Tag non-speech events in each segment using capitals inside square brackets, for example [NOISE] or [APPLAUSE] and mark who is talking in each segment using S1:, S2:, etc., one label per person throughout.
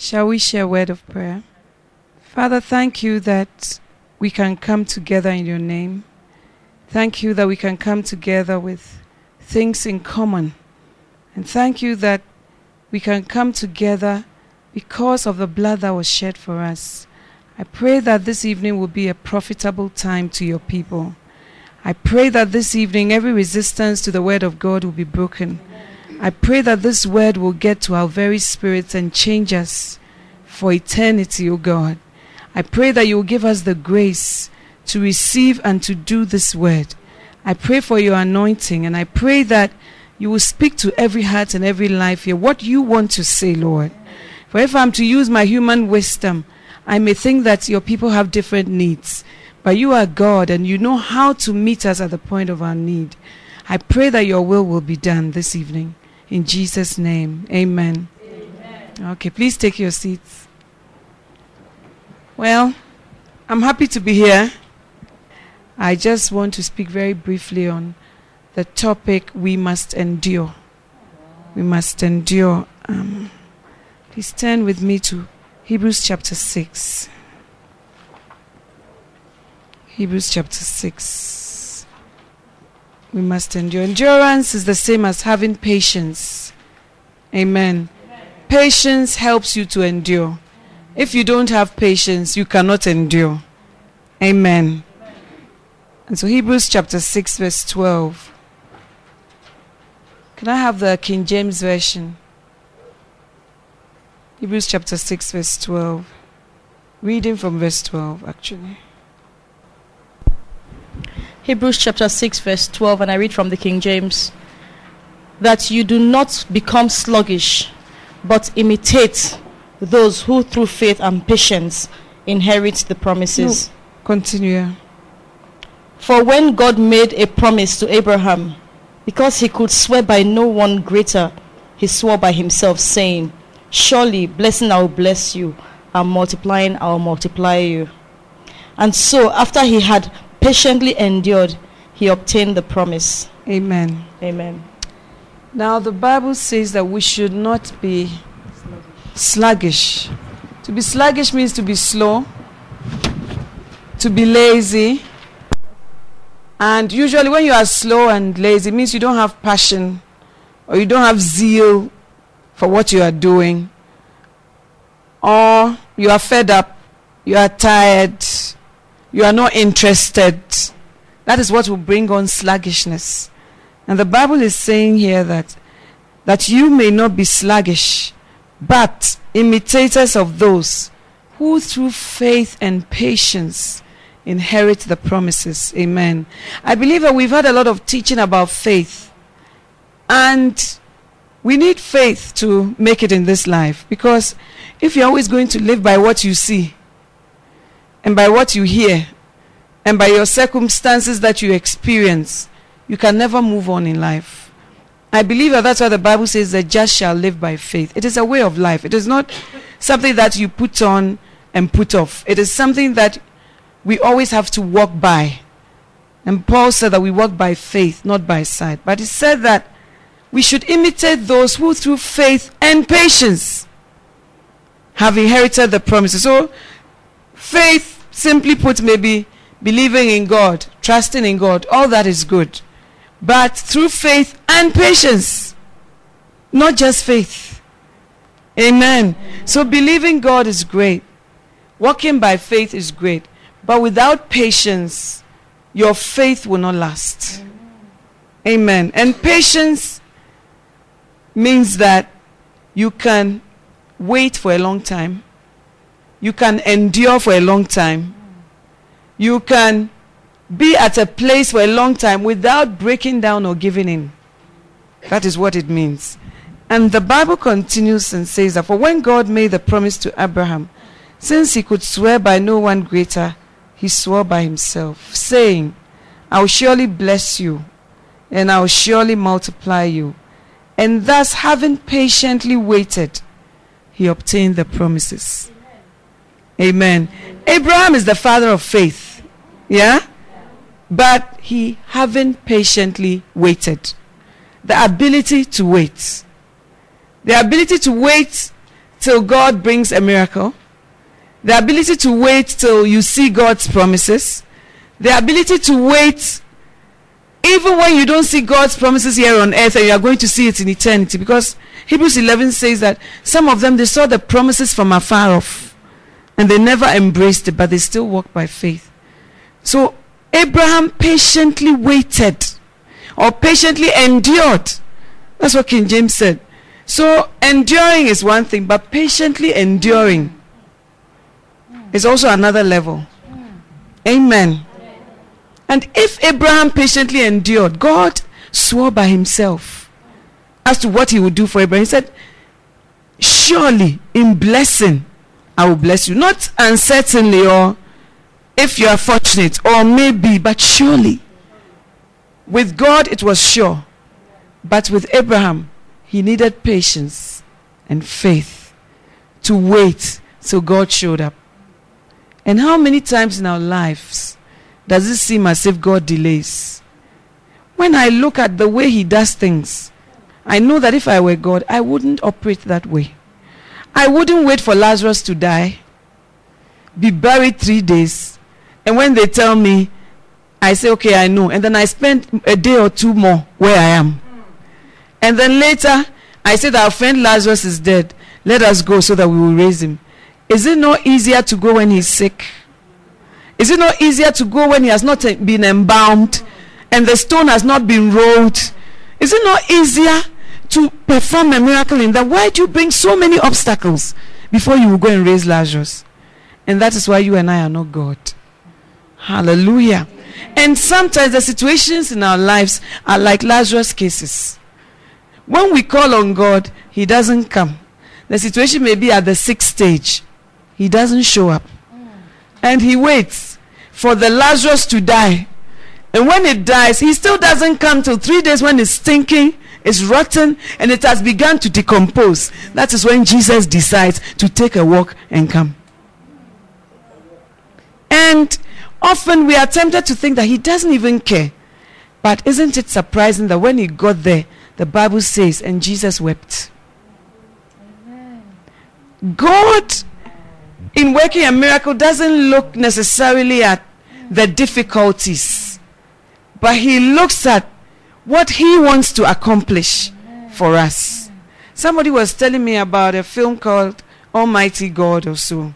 S1: Shall we share a word of prayer? Father, thank you that we can come together in your name. Thank you that we can come together with things in common. And thank you that we can come together because of the blood that was shed for us. I pray that this evening will be a profitable time to your people. I pray that this evening every resistance to the word of God will be broken. I pray that this word will get to our very spirits and change us for eternity, O God. I pray that you will give us the grace to receive and to do this word. I pray for your anointing and I pray that you will speak to every heart and every life here what you want to say, Lord. For if I'm to use my human wisdom, I may think that your people have different needs. But you are God and you know how to meet us at the point of our need. I pray that your will will be done this evening. In Jesus' name, amen. amen. Okay, please take your seats. Well, I'm happy to be here. I just want to speak very briefly on the topic we must endure. We must endure. Um, please turn with me to Hebrews chapter 6. Hebrews chapter 6. We must endure. Endurance is the same as having patience. Amen. Amen. Patience helps you to endure. If you don't have patience, you cannot endure. Amen. And so Hebrews chapter 6, verse 12. Can I have the King James Version? Hebrews chapter 6, verse 12. Reading from verse 12, actually.
S2: Hebrews chapter 6, verse 12, and I read from the King James. That you do not become sluggish, but imitate those who through faith and patience inherit the promises.
S1: No. Continue.
S2: For when God made a promise to Abraham, because he could swear by no one greater, he swore by himself, saying, Surely blessing I will bless you, and multiplying I will multiply you. And so, after he had patiently endured, he obtained the promise.
S1: Amen.
S2: Amen.
S1: Now, the Bible says that we should not be sluggish. To be sluggish means to be slow, to be lazy. And usually, when you are slow and lazy, it means you don't have passion or you don't have zeal for what you are doing. Or you are fed up, you are tired, you are not interested. That is what will bring on sluggishness. And the Bible is saying here that that you may not be sluggish, but imitators of those who through faith and patience inherit the promises. Amen. I believe that we've had a lot of teaching about faith. And we need faith to make it in this life. Because if you're always going to live by what you see, and by what you hear, and by your circumstances that you experience, you can never move on in life. I believe that that's why the Bible says the just shall live by faith. It is a way of life. It is not something that you put on and put off. It is something that we always have to walk by. And Paul said that we walk by faith, not by sight. But he said that we should imitate those who through faith and patience have inherited the promises. So faith, simply put, maybe believing in God, trusting in God, all that is good but through faith and patience. Not just faith. Amen. So believing God is great. Walking by faith is great. But without patience, your faith will not last. Amen. And patience means that you can wait for a long time. You can endure for a long time. You can be at a place for a long time without breaking down or giving in. That is what it means. And the Bible continues and says that for when God made the promise to Abraham, since he could swear by no one greater, he swore by himself, saying, I will surely bless you, and I will surely multiply you. And thus, having patiently waited, he obtained the promises. Amen. Abraham is the father of faith. Yeah? But he having patiently waited. The ability to wait. The ability to wait till God brings a miracle. The ability to wait till you see God's promises. The ability to wait even when you don't see God's promises here on earth and you are going to see it in eternity. Because Hebrews 11 says that some of them, they saw the promises from afar off and they never embraced it, but they still walked by faith. So Abraham patiently waited or patiently endured. That's what King James said. So enduring is one thing, but patiently enduring is also another level. Amen. And if Abraham patiently endured, God swore by himself as to what he would do for Abraham. He said, Surely in blessing I will bless you. Not uncertainly or if you are fortunate or maybe, but surely. With God it was sure. But with Abraham, he needed patience and faith to wait till God showed up. And how many times in our lives does it seem as if God delays? When I look at the way He does things, I know that if I were God, I wouldn't operate that way. I wouldn't wait for Lazarus to die, be buried three days, and when they tell me, I say, okay, I know. And then I spend a day or two more where I am. And then later, I said, Our friend Lazarus is dead. Let us go so that we will raise him. Is it not easier to go when he's sick? Is it not easier to go when he has not been embalmed and the stone has not been rolled? Is it not easier to perform a miracle in that? Why do you bring so many obstacles before you will go and raise Lazarus? And that is why you and I are not God. Hallelujah. And sometimes the situations in our lives are like Lazarus cases. When we call on God, He doesn't come. The situation may be at the sixth stage. He doesn't show up. And He waits for the Lazarus to die. And when it dies, He still doesn't come till three days when it's stinking, it's rotten, and it has begun to decompose. That is when Jesus decides to take a walk and come. And often we are tempted to think that He doesn't even care. But isn't it surprising that when He got there, the Bible says, and Jesus wept. God, in working a miracle, doesn't look necessarily at the difficulties, but He looks at what He wants to accomplish for us. Somebody was telling me about a film called Almighty God or so,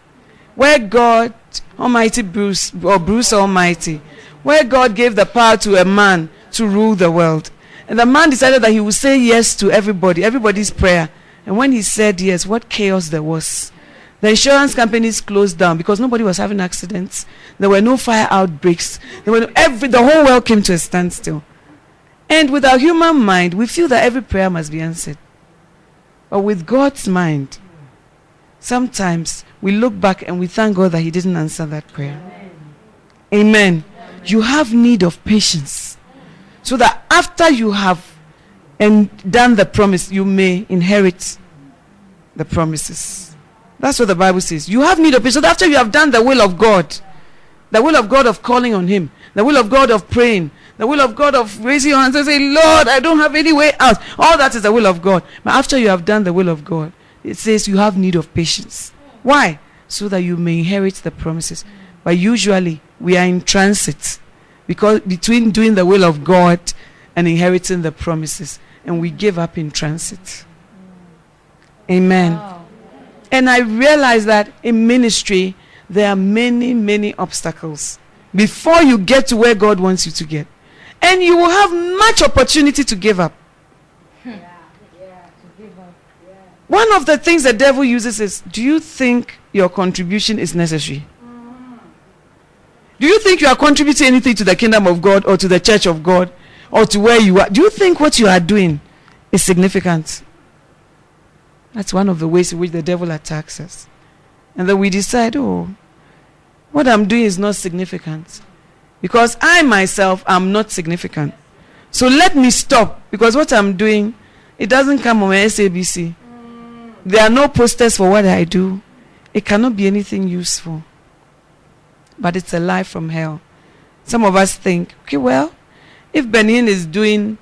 S1: where God, Almighty Bruce, or Bruce Almighty, where God gave the power to a man to rule the world. And the man decided that he would say yes to everybody, everybody's prayer. And when he said yes, what chaos there was. The insurance companies closed down because nobody was having accidents. There were no fire outbreaks. There were no, every, the whole world came to a standstill. And with our human mind, we feel that every prayer must be answered. But with God's mind, sometimes we look back and we thank God that He didn't answer that prayer. Amen. Amen. You have need of patience so that after you have and done the promise, you may inherit the promises. That's what the Bible says. You have need of patience. So after you have done the will of God, the will of God of calling on Him, the will of God of praying, the will of God of raising your hands and saying, Lord, I don't have any way out. All that is the will of God. But after you have done the will of God, it says you have need of patience. Why? So that you may inherit the promises. But usually we are in transit because between doing the will of God and inheriting the promises, and we give up in transit. Amen. Wow. And I realized that in ministry, there are many, many obstacles before you get to where God wants you to get. And you will have much opportunity to give up. One of the things the devil uses is do you think your contribution is necessary? Do you think you are contributing anything to the kingdom of God or to the church of God or to where you are? Do you think what you are doing is significant? That's one of the ways in which the devil attacks us. And then we decide, oh, what I'm doing is not significant. Because I myself am not significant. So let me stop because what I'm doing, it doesn't come on my SABC. There are no posters for what I do. It cannot be anything useful. But it's a lie from hell. Some of us think, okay, well, if Benin is doing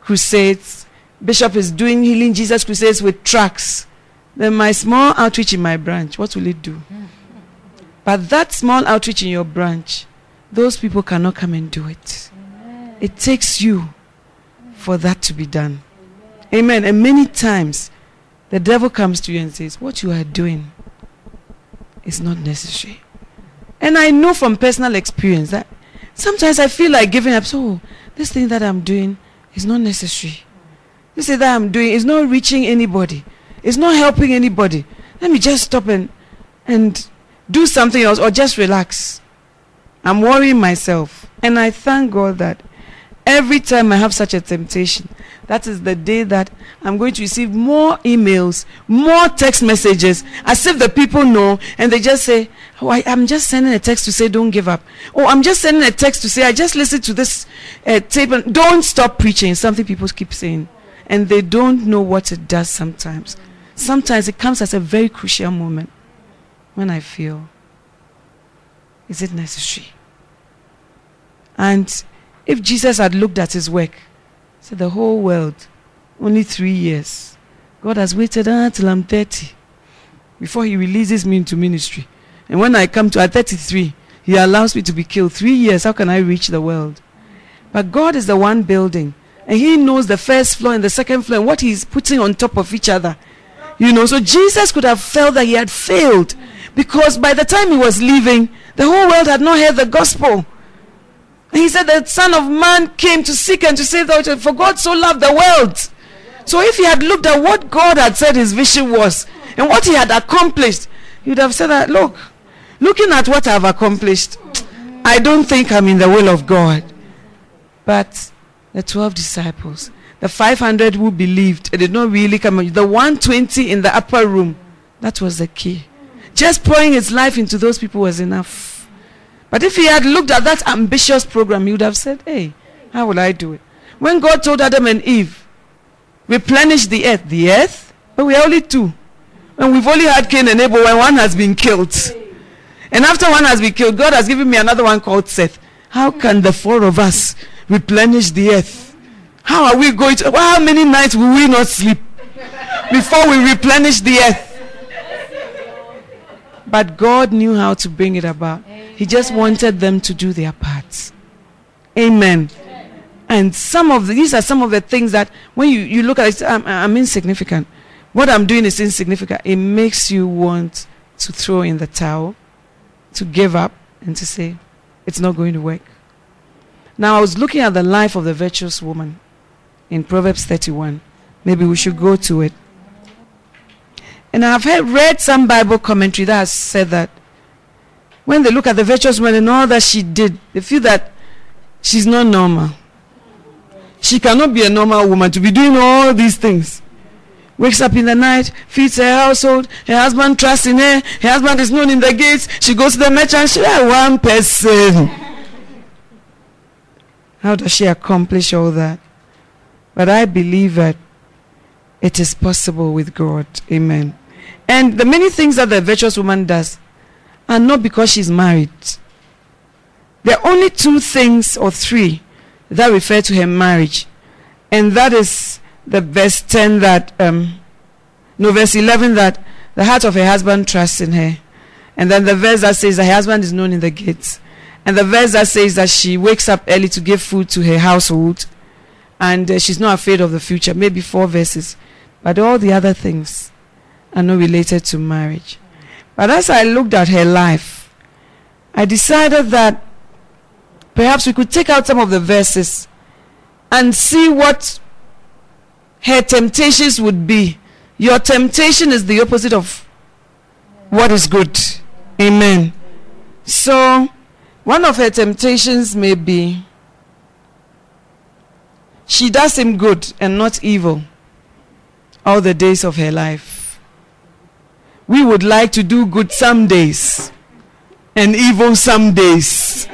S1: crusades, Bishop is doing healing Jesus crusades with tracks, then my small outreach in my branch, what will it do? Hmm. But that small outreach in your branch, those people cannot come and do it. It takes you for that to be done. Amen. And many times, the devil comes to you and says, What you are doing is not necessary. And I know from personal experience that sometimes I feel like giving up. So, this thing that I'm doing is not necessary. This thing that I'm doing is not reaching anybody, it's not helping anybody. Let me just stop and, and do something else or just relax. I'm worrying myself. And I thank God that every time I have such a temptation, that is the day that I'm going to receive more emails, more text messages, as if the people know, and they just say, Oh, I, am just sending a text to say, don't give up. Oh, I'm just sending a text to say, I just listened to this uh, tape and don't stop preaching. Something people keep saying. And they don't know what it does sometimes. Sometimes it comes as a very crucial moment when I feel, is it necessary? And if Jesus had looked at his work, said the whole world, only three years, God has waited until I'm 30 before he releases me into ministry. And when I come to at 33, he allows me to be killed. Three years, how can I reach the world? But God is the one building. And he knows the first floor and the second floor and what he's putting on top of each other. You know, so Jesus could have felt that he had failed because by the time he was leaving, the whole world had not heard the gospel. And he said, The Son of Man came to seek and to save the For God so loved the world. So if he had looked at what God had said his vision was and what he had accomplished, he would have said that, Look, looking at what I've accomplished, I don't think I'm in the will of God. But the 12 disciples, the 500 who believed, it did not really come, the 120 in the upper room, that was the key. Just pouring his life into those people was enough. But if he had looked at that ambitious program, he would have said, Hey, how will I do it? When God told Adam and Eve, replenish the earth, the earth, but we are only two. And we've only had Cain and Abel when one has been killed. And after one has been killed, God has given me another one called Seth. How can the four of us replenish the earth? How are we going to, well, how many nights will we not sleep before we replenish the earth? But God knew how to bring it about. Amen. He just wanted them to do their parts. Amen. Amen. And some of the, these are some of the things that when you, you look at it, I'm, I'm insignificant. What I'm doing is insignificant. It makes you want to throw in the towel, to give up, and to say, it's not going to work. Now, I was looking at the life of the virtuous woman in Proverbs 31. Maybe we should go to it. And I've heard, read some Bible commentary that has said that when they look at the virtuous woman and all that she did, they feel that she's not normal. She cannot be a normal woman to be doing all these things. Wakes up in the night, feeds her household, her husband trusts in her, her husband is known in the gates, she goes to the merchant, she is one person. How does she accomplish all that? But I believe that it is possible with God. Amen. And the many things that the virtuous woman does are not because she's married. There are only two things or three that refer to her marriage. And that is the verse 10 that, um, no, verse 11 that the heart of her husband trusts in her. And then the verse that says that her husband is known in the gates. And the verse that says that she wakes up early to give food to her household and uh, she's not afraid of the future. Maybe four verses. But all the other things are not related to marriage. But as I looked at her life, I decided that perhaps we could take out some of the verses and see what her temptations would be. Your temptation is the opposite of what is good. Amen. So, one of her temptations may be she does him good and not evil all the days of her life. We would like to do good some days and evil some days.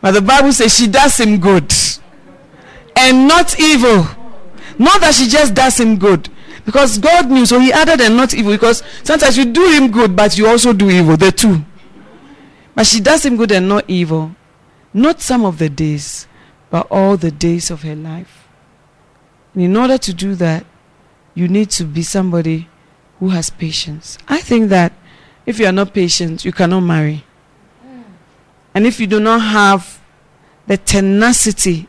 S1: But the Bible says she does him good and not evil. Not that she just does him good. Because God knew, so he added and not evil. Because sometimes you do him good, but you also do evil. The two. But she does him good and not evil. Not some of the days, but all the days of her life. And in order to do that, you need to be somebody who has patience. I think that if you are not patient, you cannot marry. And if you do not have the tenacity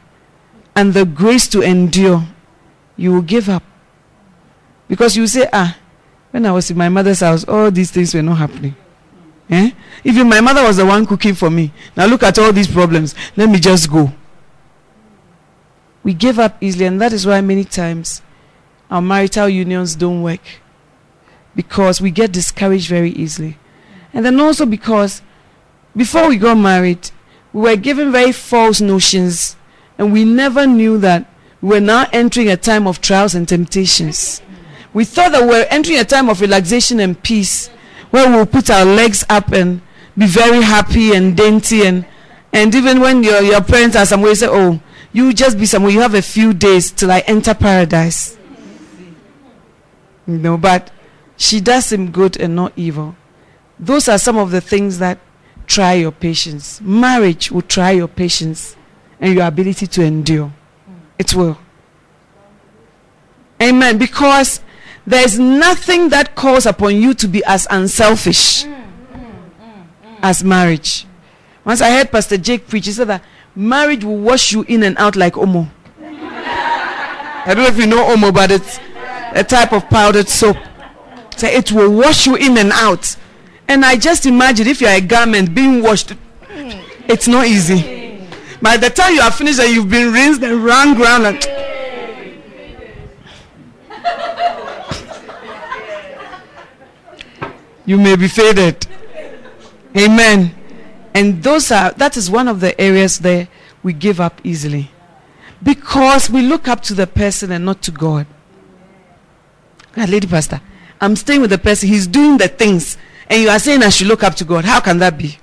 S1: and the grace to endure, you will give up. Because you say, ah, when I was in my mother's house, all these things were not happening. Eh? Even my mother was the one cooking for me. Now look at all these problems. Let me just go. We give up easily, and that is why many times our marital unions don't work because we get discouraged very easily. And then also because before we got married, we were given very false notions and we never knew that we were now entering a time of trials and temptations. We thought that we were entering a time of relaxation and peace where we'll put our legs up and be very happy and dainty and and even when your, your parents are somewhere, you say, Oh, you just be somewhere, you have a few days till I enter paradise. No, but she does him good and not evil. Those are some of the things that try your patience. Marriage will try your patience and your ability to endure. It will. Amen. Because there is nothing that calls upon you to be as unselfish as marriage. Once I heard Pastor Jake preach, he said that marriage will wash you in and out like Omo. I don't know if you know Omo, but it's a type of powdered soap. So it will wash you in and out. And I just imagine if you're a garment being washed, it's not easy. By the time you are finished and you've been rinsed and run around and [LAUGHS] you may be faded. Amen. And those are that is one of the areas there we give up easily. Because we look up to the person and not to God. God, lady pastor, I'm staying with the person, he's doing the things, and you are saying I should look up to God. How can that be?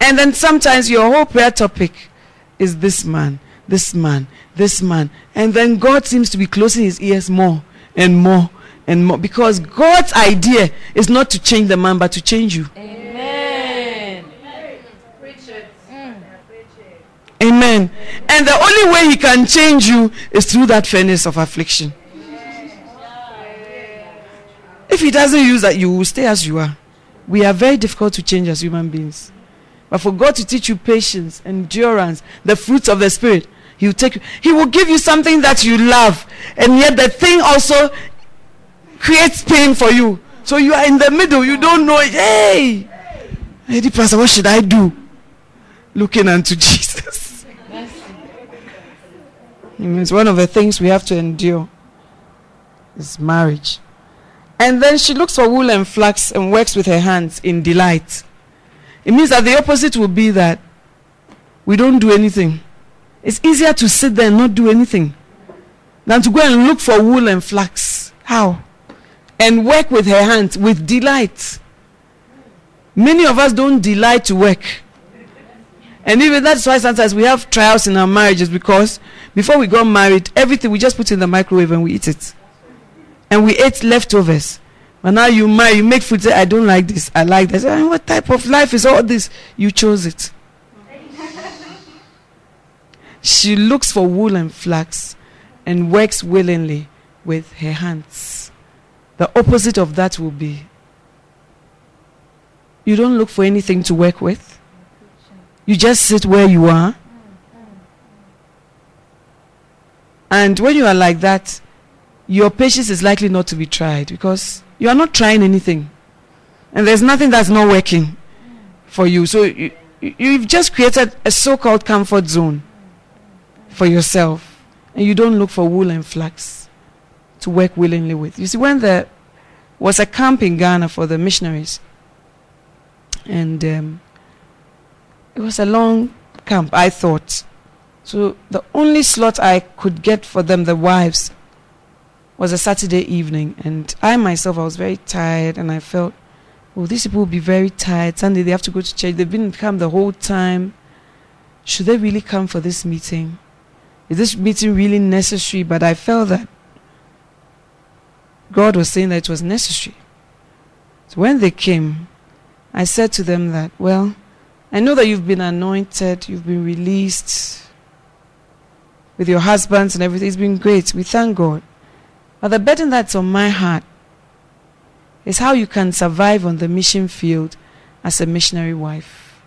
S1: And then sometimes your whole prayer topic is this man, this man, this man. And then God seems to be closing his ears more and more and more because God's idea is not to change the man but to change you.
S2: Amen.
S1: Amen. And the only way he can change you is through that furnace of affliction. If he doesn't use that, you will stay as you are. We are very difficult to change as human beings. But for God to teach you patience, endurance, the fruits of the Spirit, He will take you. He will give you something that you love, and yet the thing also creates pain for you. So you are in the middle. You don't know. It. Hey, Lady Pastor, what should I do? Looking unto [LAUGHS] Jesus. It's one of the things we have to endure. Is marriage. And then she looks for wool and flax and works with her hands in delight. It means that the opposite will be that we don't do anything. It's easier to sit there and not do anything than to go and look for wool and flax. How? And work with her hands with delight. Many of us don't delight to work. And even that's why sometimes we have trials in our marriages because before we got married, everything we just put in the microwave and we eat it and we ate leftovers. But now you marry, you make food. Say, I don't like this. I like this. And what type of life is all this? You chose it. [LAUGHS] she looks for wool and flax, and works willingly with her hands. The opposite of that will be you don't look for anything to work with. You just sit where you are. And when you are like that, your patience is likely not to be tried because you are not trying anything. And there's nothing that's not working for you. So you, you've just created a so called comfort zone for yourself. And you don't look for wool and flax to work willingly with. You see, when there was a camp in Ghana for the missionaries, and um, it was a long camp, I thought. So the only slot I could get for them, the wives, was a Saturday evening. And I myself, I was very tired and I felt, oh, these people will be very tired. Sunday they have to go to church. They've been camp the whole time. Should they really come for this meeting? Is this meeting really necessary? But I felt that God was saying that it was necessary. So when they came, I said to them that, well, I know that you've been anointed, you've been released with your husbands and everything. It's been great. We thank God. But the burden that's on my heart is how you can survive on the mission field as a missionary wife.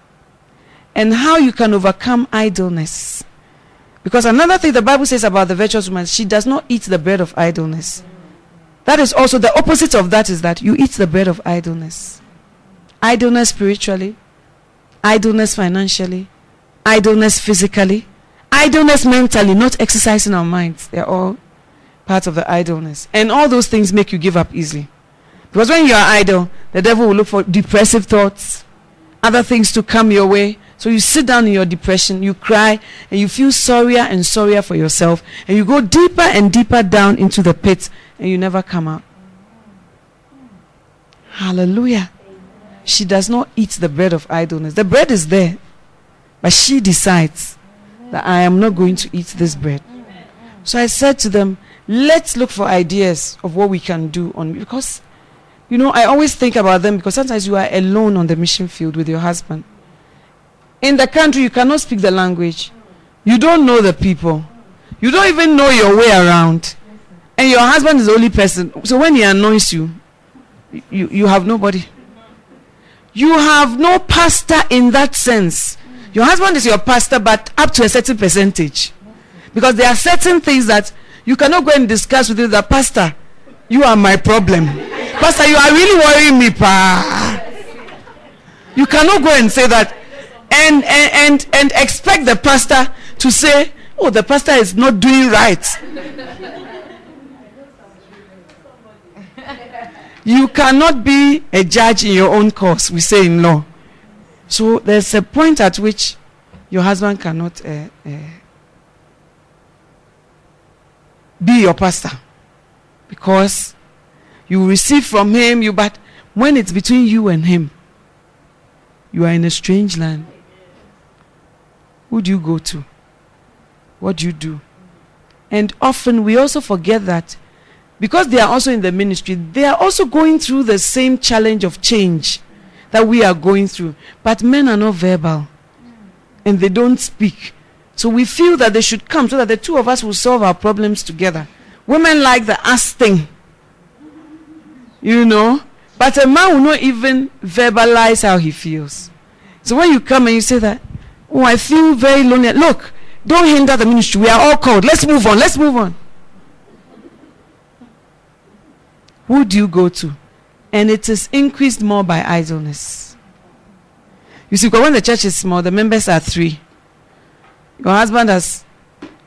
S1: And how you can overcome idleness. Because another thing the Bible says about the virtuous woman, she does not eat the bread of idleness. That is also the opposite of that is that you eat the bread of idleness. Idleness spiritually, idleness financially, idleness physically, idleness mentally, not exercising our minds. They're all part of the idleness. And all those things make you give up easily. Because when you are idle, the devil will look for depressive thoughts, other things to come your way. So you sit down in your depression, you cry, and you feel sorrier and sorrier for yourself, and you go deeper and deeper down into the pit, and you never come out. Hallelujah. She does not eat the bread of idleness. The bread is there, but she decides that I am not going to eat this bread. So I said to them, let's look for ideas of what we can do on because you know I always think about them because sometimes you are alone on the mission field with your husband. In the country you cannot speak the language. You don't know the people. You don't even know your way around. And your husband is the only person. So when he annoys you, you, you have nobody. You have no pastor in that sense. Your husband is your pastor, but up to a certain percentage. Because there are certain things that you cannot go and discuss with the pastor. You are my problem. pastor, you are really worrying me, pa. You cannot go and say that and, and, and, and expect the pastor to say, oh, the pastor is not doing right. You cannot be a judge in your own cause, we say in law. So there's a point at which your husband cannot uh, uh, be your pastor because you receive from him you but when it's between you and him you are in a strange land who do you go to what do you do and often we also forget that because they are also in the ministry, they are also going through the same challenge of change that we are going through. But men are not verbal and they don't speak. So we feel that they should come so that the two of us will solve our problems together. Women like the us thing, you know, but a man will not even verbalize how he feels. So when you come and you say that, oh, I feel very lonely. Look, don't hinder the ministry. We are all called. Let's move on. Let's move on. Who do you go to? And it is increased more by idleness. You see, because when the church is small, the members are three. Your husband has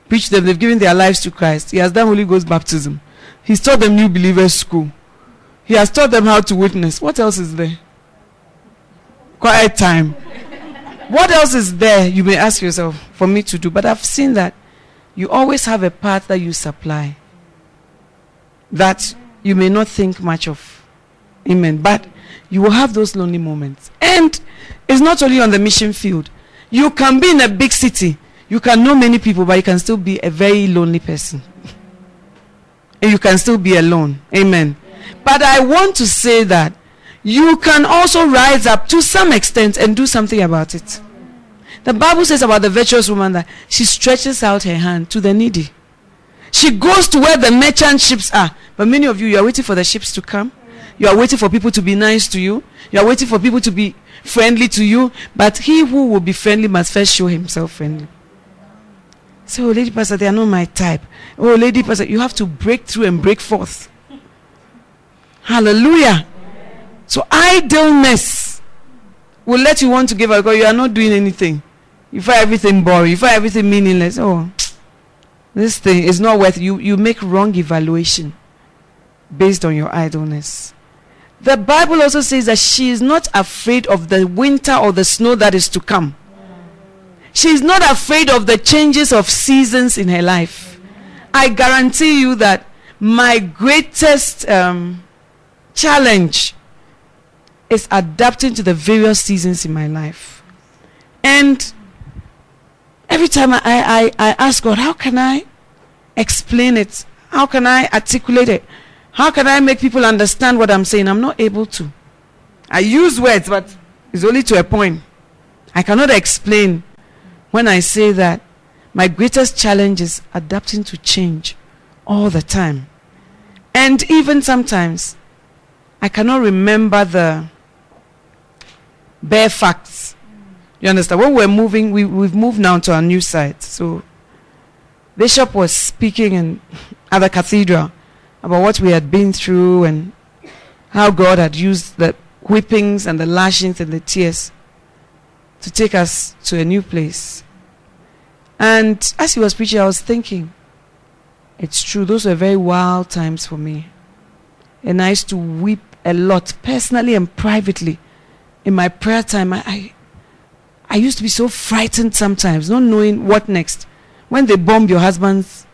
S1: preached them, they've given their lives to Christ. He has done Holy Ghost baptism. He's taught them new believers school. He has taught them how to witness. What else is there? Quiet time. what else is there? You may ask yourself for me to do. But I've seen that you always have a part that you supply. That you may not think much of. Amen. But you will have those lonely moments. And it's not only on the mission field. You can be in a big city. You can know many people, but you can still be a very lonely person. and you can still be alone. Amen. But I want to say that you can also rise up to some extent and do something about it. The Bible says about the virtuous woman that she stretches out her hand to the needy. She goes to where the merchant ships are. But many of you, you are waiting for the ships to come. You are waiting for people to be nice to you. You are waiting for people to be friendly to you. But he who will be friendly must first show himself friendly. Say, oh, lady pastor, they are not my type. Oh, lady pastor, you have to break through and break forth. Hallelujah. So idleness will let you want to give up because you are not doing anything. You find everything boring. You find everything meaningless. Oh, this thing is not worth you. You make wrong evaluation based on your idleness. The Bible also says that she is not afraid of the winter or the snow that is to come. She is not afraid of the changes of seasons in her life. I guarantee you that my greatest um, challenge is adapting to the various seasons in my life. And every time I, I, I ask God, how can I explain it? How can I articulate it? How can I make people understand what I'm saying? I'm not able to. I use words, but it's only to a point. I cannot explain when I say that my greatest challenge is adapting to change all the time. And even sometimes, I cannot remember the bare facts. You understand? When we're moving, we, we've moved now to our new site. So, Bishop was speaking in [LAUGHS] at the cathedral about what we had been through and how God had used the whippings and the lashings and the tears to take us to a new place. And as he was preaching, I was thinking, it's true, those were very wild times for me. And I used to weep a lot, personally and privately. In my prayer time, I, I, I used to be so frightened sometimes, not knowing what next. When they bomb your husband's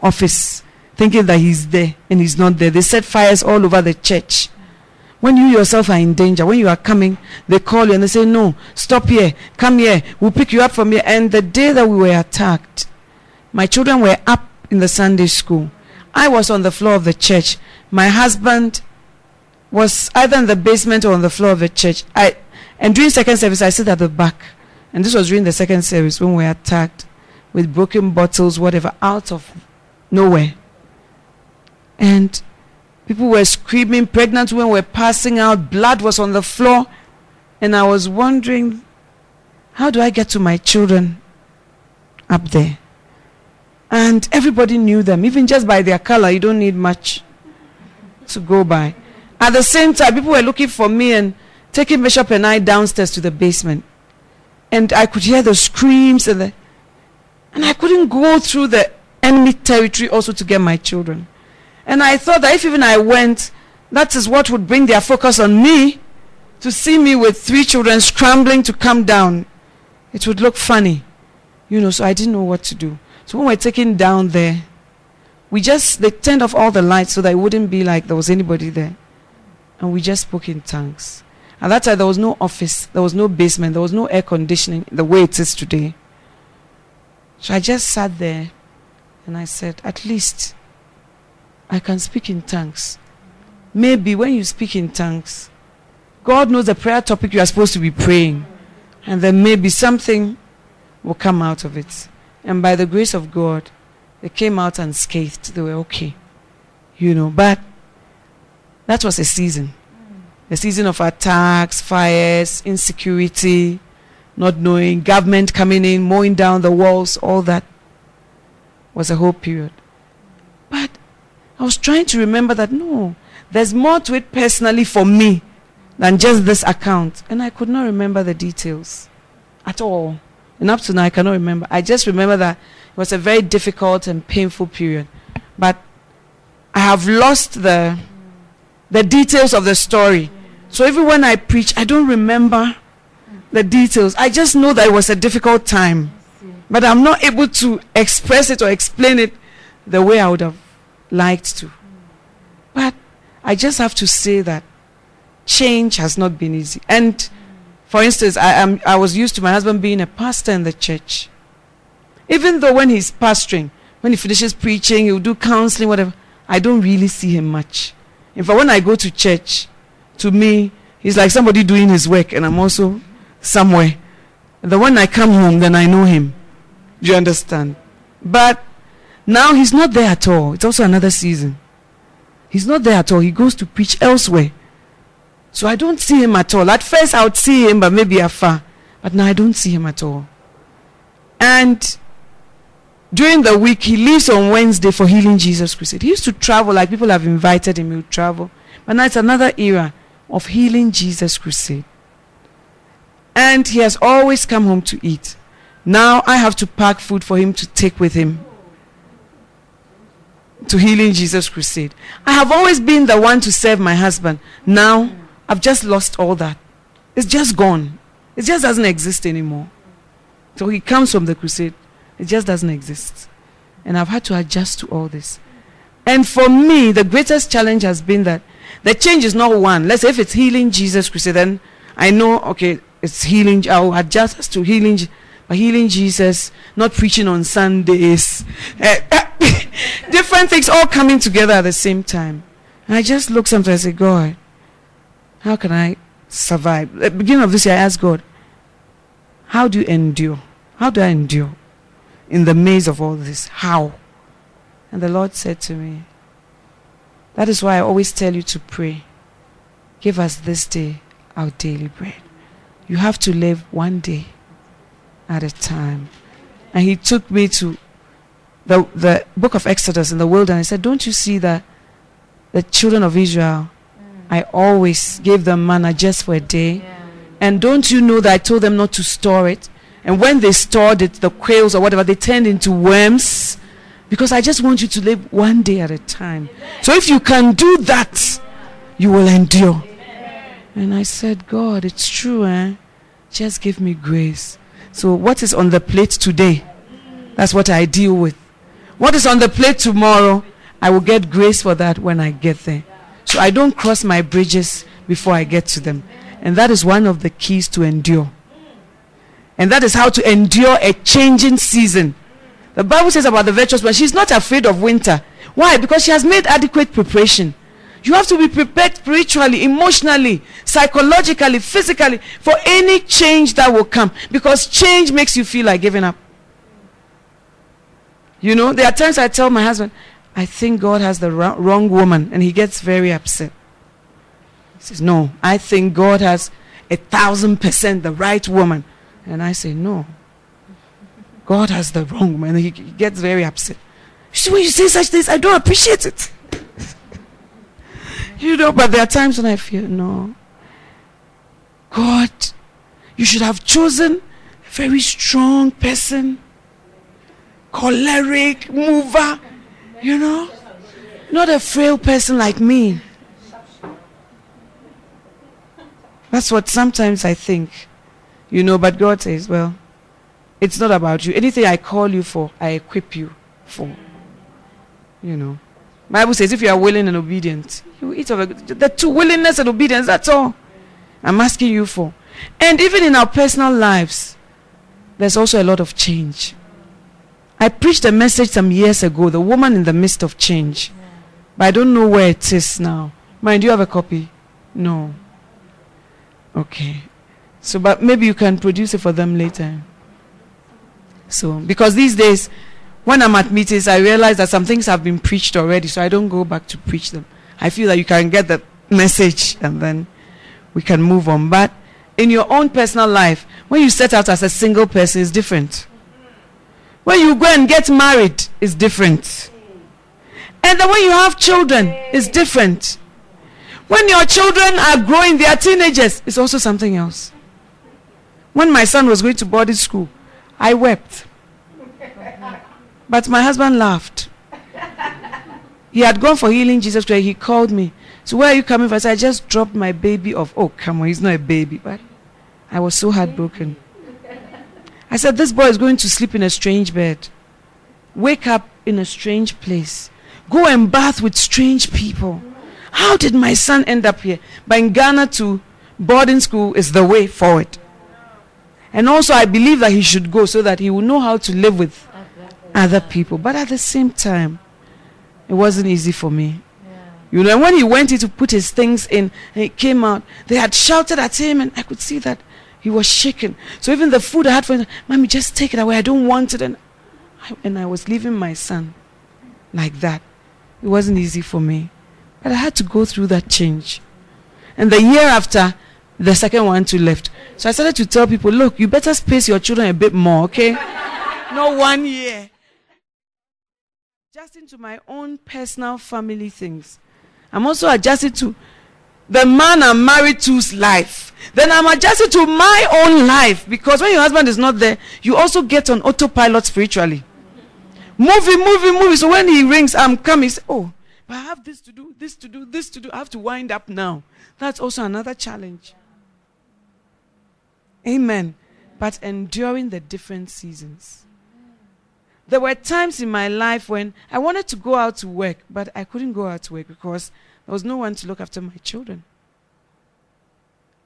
S1: office, thinking that he's there and he's not there. They set fires all over the church. When you yourself are in danger, when you are coming, they call you and they say, No, stop here, come here, we'll pick you up from here. And the day that we were attacked, my children were up in the Sunday school. I was on the floor of the church. My husband was either in the basement or on the floor of the church. I, and during second service, I sit at the back. And this was during the second service when we were attacked with broken bottles, whatever, out of nowhere. And people were screaming, pregnant women were passing out, blood was on the floor. And I was wondering, how do I get to my children up there? And everybody knew them, even just by their color. You don't need much to go by. At the same time, people were looking for me and taking Bishop and I downstairs to the basement. And I could hear the screams and the, and I couldn't go through the enemy territory also to get my children. And I thought that if even I went, that is what would bring their focus on me to see me with three children scrambling to come down. It would look funny. You know, so I didn't know what to do. So when we we're taken down there, we just, they turned off all the lights so that it wouldn't be like there was anybody there. And we just spoke in tongues. At that time, there was no office, there was no basement, there was no air conditioning the way it is today. So I just sat there and I said, at least I can speak in tongues. Maybe when you speak in tongues, God knows the prayer topic you are supposed to be praying. And then maybe something will come out of it. And by the grace of God, they came out unscathed. They were okay. You know, but that was a season. A season of attacks, fires, insecurity, not knowing, government coming in, mowing down the walls, all that was a whole period. But I was trying to remember that no, there's more to it personally for me than just this account. And I could not remember the details at all. And up to now, I cannot remember. I just remember that it was a very difficult and painful period. But I have lost the, the details of the story. So even when I preach, I don't remember the details. I just know that it was a difficult time. But I'm not able to express it or explain it the way I would have liked to. But I just have to say that change has not been easy. And for instance, I, am, I was used to my husband being a pastor in the church. Even though when he's pastoring, when he finishes preaching, he'll do counseling, whatever, I don't really see him much. In fact, when I go to church, to me, he's like somebody doing his work, and I'm also somewhere. The when I come home, then I know him. Do you understand? But now he's not there at all. It's also another season. He's not there at all. He goes to preach elsewhere. So I don't see him at all. At first I would see him, but maybe afar. But now I don't see him at all. And during the week, he leaves on Wednesday for Healing Jesus Crusade. He used to travel, like people have invited him, he would travel. But now it's another era of Healing Jesus Crusade. And he has always come home to eat. Now I have to pack food for him to take with him to Healing Jesus Crusade. I have always been the one to serve my husband. Now I've just lost all that. It's just gone. It just doesn't exist anymore. So he comes from the crusade. It just doesn't exist. And I've had to adjust to all this. And for me, the greatest challenge has been that the change is not one. Let's say if it's healing Jesus crusade, then I know, okay, it's healing. I'll adjust to healing, healing Jesus, not preaching on Sundays. Eh, [LAUGHS] different things all coming together at the same time. And I just look sometimes and say, God, how can I survive? At the beginning of this year, I asked God, how do you endure? How do I endure in the maze of all this? How? And the Lord said to me, That is why I always tell you to pray. Give us this day our daily bread. You have to live one day at a time. And He took me to the, the book of Exodus in the wilderness. He said, Don't you see that the children of Israel, I always gave them manna just for a day? And don't you know that I told them not to store it? And when they stored it, the quails or whatever, they turned into worms. Because I just want you to live one day at a time. So if you can do that, you will endure. And I said, God, it's true, eh? Just give me grace. So what is on the plate today? That's what I deal with. What is on the plate tomorrow? I will get grace for that when I get there. So I don't cross my bridges before I get to them. And that is one of the keys to endure. And that is how to endure a changing season. The Bible says about the virtuous woman, she's not afraid of winter. Why? Because she has made adequate preparation. You have to be prepared spiritually, emotionally, psychologically, physically for any change that will come. Because change makes you feel like giving up. You know, there are times I tell my husband, I think God has the wrong woman, and he gets very upset. He says, No, I think God has a thousand percent the right woman. And I say, No. God has the wrong woman. And he, gets very upset. When you say such things, I don't appreciate it. You know, but there are times when I feel, No. God, you should have chosen a very strong person, choleric, mover, you know, not a frail person like me. That's what sometimes I think. You know, but God says, well, it's not about you. Anything I call you for, I equip you for. You know. Bible says if you are willing and obedient, you eat of. The two willingness and obedience, that's all I'm asking you for. And even in our personal lives, there's also a lot of change. I preached a message some years ago, the woman in the midst of change. But I don't know where it is now. Mind, do you have a copy? No. Okay. So, but maybe you can produce it for them later. So, because these days, when I'm at meetings, I realize that some things have been preached already, so I don't go back to preach them. I feel that you can get the message and then we can move on. But in your own personal life, when you set out as a single person, it's different. When you go and get married, it's different. And then when you have children, it's different. When your children are growing, they are teenagers, it's also something else. When my son was going to boarding school, I wept. But my husband laughed. He had gone for healing Jesus Christ. He called me. So where are you coming from? I said, I just dropped my baby off. Oh, come on, he's not a baby. But I was so heartbroken. I said, This boy is going to sleep in a strange bed. Wake up in a strange place. Go and bath with strange people. How did my son end up here? But in Ghana to boarding school is the way forward. And also, I believe that he should go so that he will know how to live with other people. But at the same time, it wasn't easy for me. You know, when he went in to put his things in and he came out, they had shouted at him, and I could see that he was shaken. So even the food I had for him, Mommy, just take it away. I don't want it. And I, and I was leaving my son like that. It wasn't easy for me. But I had to go through that change. And the year after, the second one too left. So I started to tell people, look, you better space your children a bit more, okay? [LAUGHS] Not one year. Adjusting to my own personal family things. I'm also adjusting to the man I'm married to's life. Then I'm adjusting to my own life because when your husband is not there, you also get on autopilot spiritually. Moving, moving, moving. So when he rings, I'm coming. Say, oh, but I have this to do, this to do, this to do. I have to wind up now. That's also another challenge. Amen. But enduring the different seasons. There were times in my life when I wanted to go out to work, but I couldn't go out to work because there was no one to look after my children.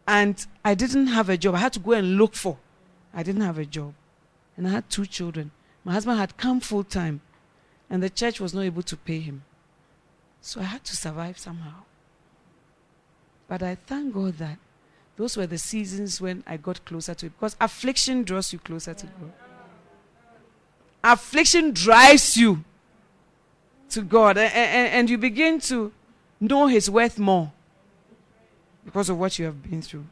S1: And I didn't have a job. I had to go and look for. I didn't have a job. And I had two children. My husband had come full time, and the church was not able to pay him. So I had to survive somehow. But I thank God that those were the seasons when I got closer to it. Because affliction draws you closer to God. Affliction drives you to God. And, and, and you begin to know His worth more because of what you have been through.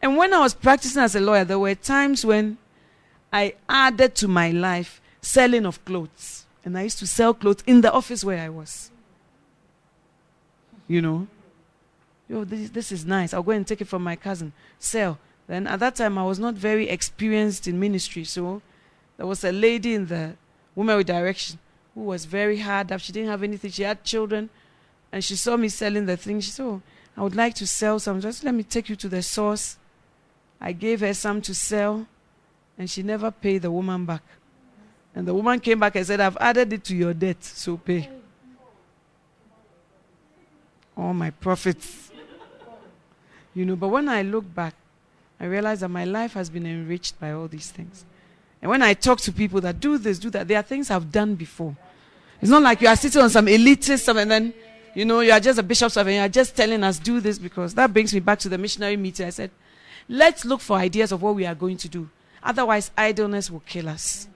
S1: And when I was practicing as a lawyer, there were times when I added to my life selling of clothes. And I used to sell clothes in the office where I was. You know? Yo, this, this is nice. I'll go and take it from my cousin. Sell. Then at that time, I was not very experienced in ministry. So there was a lady in the woman with Direction who was very hard up. She didn't have anything. She had children. And she saw me selling the thing. She said, oh, I would like to sell some. Just let me take you to the source. I gave her some to sell. And she never paid the woman back. And the woman came back and said, I've added it to your debt, so pay. All my profits. You know, but when I look back, I realize that my life has been enriched by all these things. And when I talk to people that do this, do that, there are things I've done before. It's not like you are sitting on some elitist and then, you know, you are just a bishop and you are just telling us do this because that brings me back to the missionary meeting. I said, let's look for ideas of what we are going to do. Otherwise, idleness will kill us.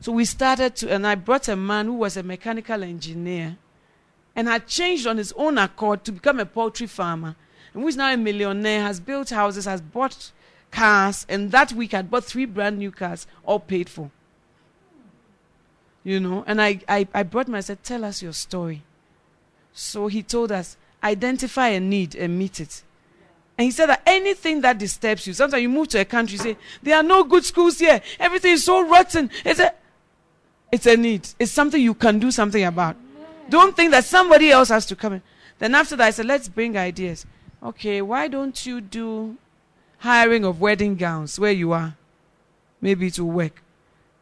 S1: So we started to, and I brought a man who was a mechanical engineer and had changed on his own accord to become a poultry farmer, and who is now a millionaire, has built houses, has bought cars, and that week had bought three brand new cars, all paid for. You know, and I, I, I brought him, I said, Tell us your story. So he told us, Identify a need and meet it. And he said that anything that disturbs you, sometimes you move to a country, you say, There are no good schools here, everything is so rotten. It's a, it's a need, it's something you can do something about. Don't think that somebody else has to come in. Then after that, I said, let's bring ideas. Okay, why don't you do hiring of wedding gowns where you are? Maybe it will work.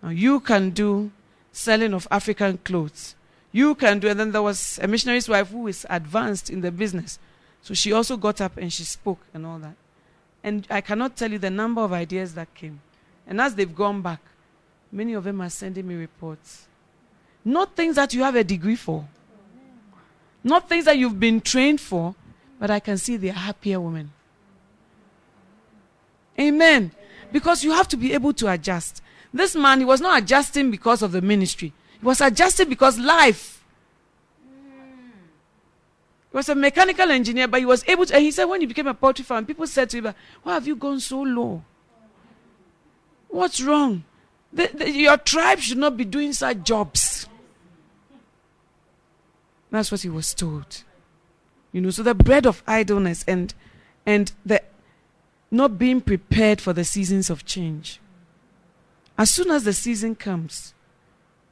S1: Now you can do selling of African clothes. You can do, and then there was a missionary's wife who is advanced in the business. So she also got up and she spoke and all that. And I cannot tell you the number of ideas that came. And as they've gone back, many of them are sending me reports. Not things that you have a degree for. Not things that you've been trained for, but I can see they're happier women. Amen. Because you have to be able to adjust. This man, he was not adjusting because of the ministry, he was adjusting because life. He was a mechanical engineer, but he was able to. And he said, when he became a poultry farmer, people said to him, Why have you gone so low? What's wrong? The, the, your tribe should not be doing such jobs. That's what he was told. You know, so the bread of idleness and and the not being prepared for the seasons of change. As soon as the season comes,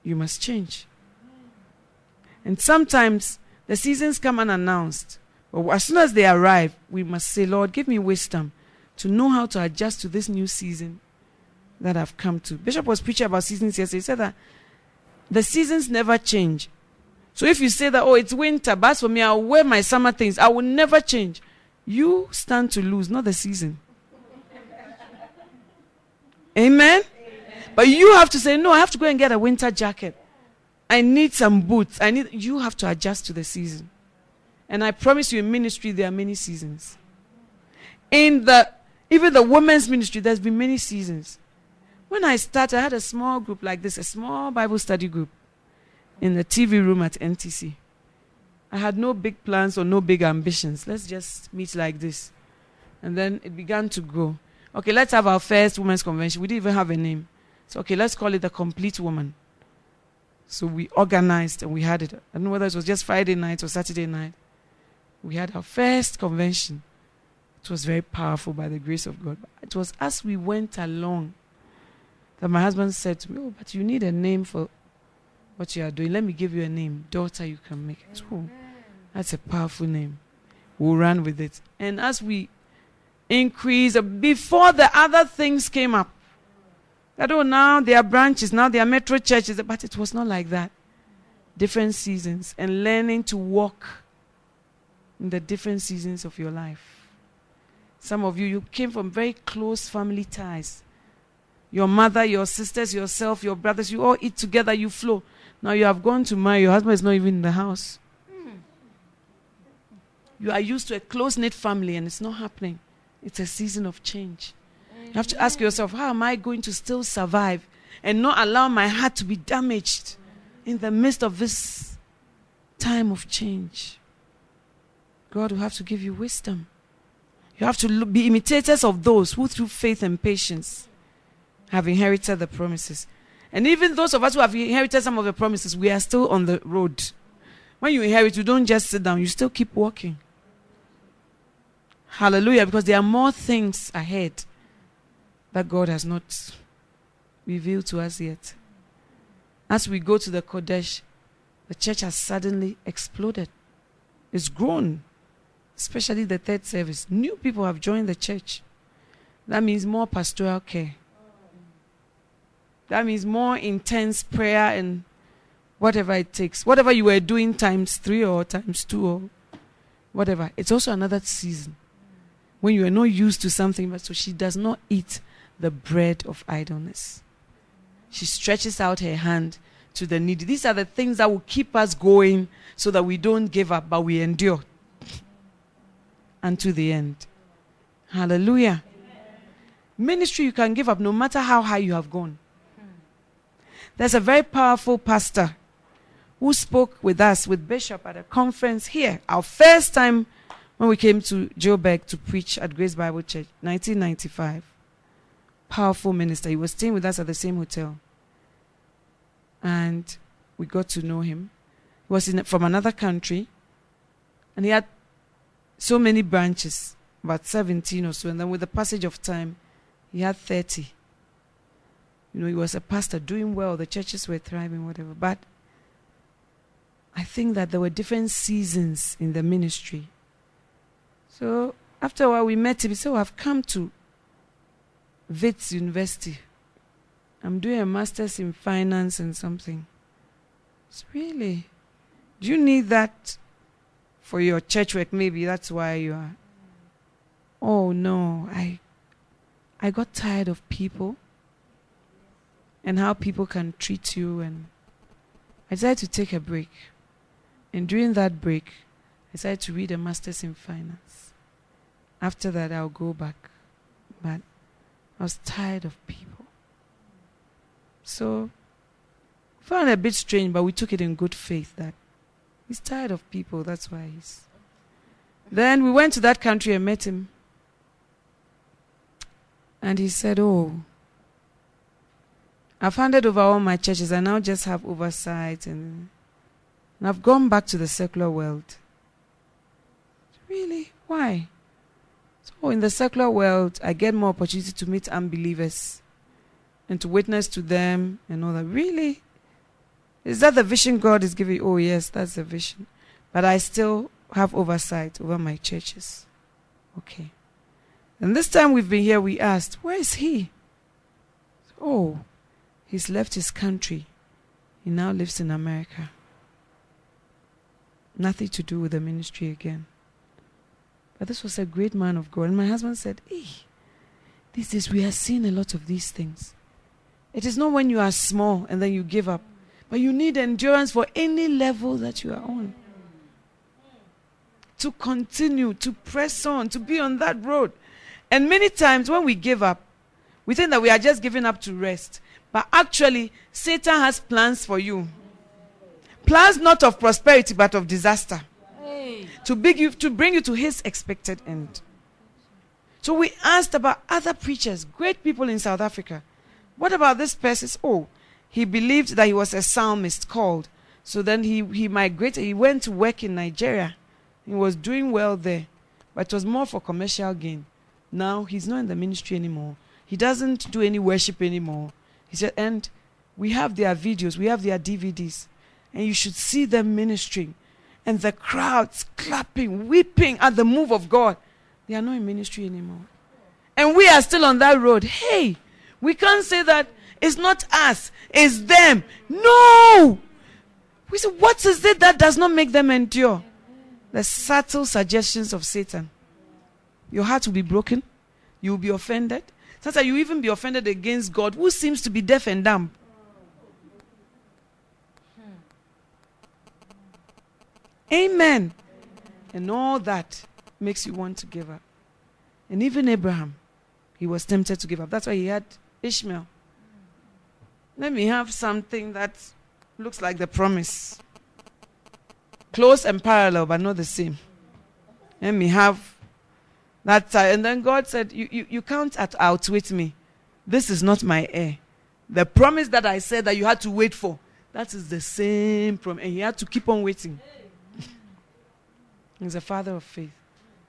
S1: you must change. And sometimes the seasons come unannounced. But as soon as they arrive, we must say, Lord, give me wisdom to know how to adjust to this new season that I've come to. Bishop was preaching about seasons yesterday. He said that the seasons never change. So if you say that, oh, it's winter, but for me, I'll wear my summer things, I will never change. You stand to lose, not the season. Amen? Amen? But you have to say, no, I have to go and get a winter jacket. I need some boots. I need you have to adjust to the season. And I promise you in ministry there are many seasons. In the even the women's ministry, there's been many seasons. When I started, I had a small group like this, a small Bible study group in the TV room at NTC. I had no big plans or no big ambitions. Let's just meet like this. And then it began to grow. Okay, let's have our first women's convention. We didn't even have a name. So, okay, let's call it the complete woman. So we organized and we had it. I don't know whether it was just Friday night or Saturday night. We had our first convention. It was very powerful by the grace of God. It was as we went along that my husband said to me, Oh, but you need a name for what you are doing. Let me give you a name. Daughter, you can make it. That's a powerful name. We'll run with it. And as we increase, before the other things came up, that oh, now there are branches, now there are metro churches, but it was not like that. Different seasons and learning to walk in the different seasons of your life. Some of you, you came from very close family ties. Your mother, your sisters, yourself, your brothers, you all eat together, you flow. Now you have gone to marry, your husband is not even in the house. You are used to a close knit family and it's not happening. It's a season of change. You have to ask yourself, how am I going to still survive and not allow my heart to be damaged in the midst of this time of change? God will have to give you wisdom. You have to be imitators of those who, through faith and patience, have inherited the promises. And even those of us who have inherited some of the promises, we are still on the road. When you inherit, you don't just sit down, you still keep walking. Hallelujah, because there are more things ahead that God has not revealed to us yet. As we go to the Qodesh, the church has suddenly exploded. It's grown, especially the third service. New people have joined the church. That means more pastoral care. That means more intense prayer and whatever it takes. Whatever you were doing times three or times two or whatever. It's also another season when you are not used to something, but so she does not eat the bread of idleness. She stretches out her hand to the needy. These are the things that will keep us going so that we don't give up, but we endure [LAUGHS] unto the end. Hallelujah. Ministry you can give up no matter how high you have gone. There's a very powerful pastor who spoke with us, with Bishop, at a conference here, our first time when we came to Joburg to preach at Grace Bible Church, 1995. Powerful minister. He was staying with us at the same hotel. And we got to know him. He was in, from another country. And he had so many branches, about 17 or so. And then with the passage of time, he had 30. You know, he was a pastor doing well, the churches were thriving, whatever. But I think that there were different seasons in the ministry. So after a while, we met him. He said, oh, I've come to Wits University. I'm doing a master's in finance and something. It's really. Do you need that for your church work? Maybe that's why you are. Oh no, I I got tired of people and how people can treat you. And I decided to take a break. And during that break, I decided to read a master's in finance. After that, I'll go back. But I was tired of people. So, found it a bit strange, but we took it in good faith that he's tired of people. That's why he's. Then we went to that country and met him. And he said, Oh, I've handed over all my churches. I now just have oversight, and, and I've gone back to the secular world. Really? Why? So, in the secular world, I get more opportunity to meet unbelievers and to witness to them and all that. Really? Is that the vision God is giving? Oh, yes, that's the vision. But I still have oversight over my churches. Okay. And this time we've been here, we asked, Where is he? Oh, He's left his country. He now lives in America. Nothing to do with the ministry again. This was a great man of God. And my husband said, Hey, these days we are seeing a lot of these things. It is not when you are small and then you give up, but you need endurance for any level that you are on. To continue, to press on, to be on that road. And many times when we give up, we think that we are just giving up to rest. But actually, Satan has plans for you. Plans not of prosperity, but of disaster. To, bring you, to bring you to his expected end. So we asked about other preachers, great people in South Africa. What about this person? Oh, he believed that he was a psalmist called. So then he, he migrated. He went to work in Nigeria. He was doing well there, but it was more for commercial gain. Now he's not in the ministry anymore. He doesn't do any worship anymore. He said, and we have their videos, we have their DVDs, and you should see them ministering. And the crowds clapping, weeping at the move of God. They are not in ministry anymore. And we are still on that road. Hey, we can't say that it's not us, it's them. No! We say, what is it that does not make them endure? The subtle suggestions of Satan. Your heart will be broken. You will be offended. Sometimes you even be offended against God, who seems to be deaf and dumb. Amen. And all that makes you want to give up. And even Abraham, he was tempted to give up. That's why he had Ishmael. Let me have something that looks like the promise. Close and parallel, but not the same. Let me have that. Uh, and then God said, you, you, you can't out- outwit me. This is not my heir. The promise that I said that you had to wait for, that is the same promise. And he had to keep on waiting. He's a father of faith.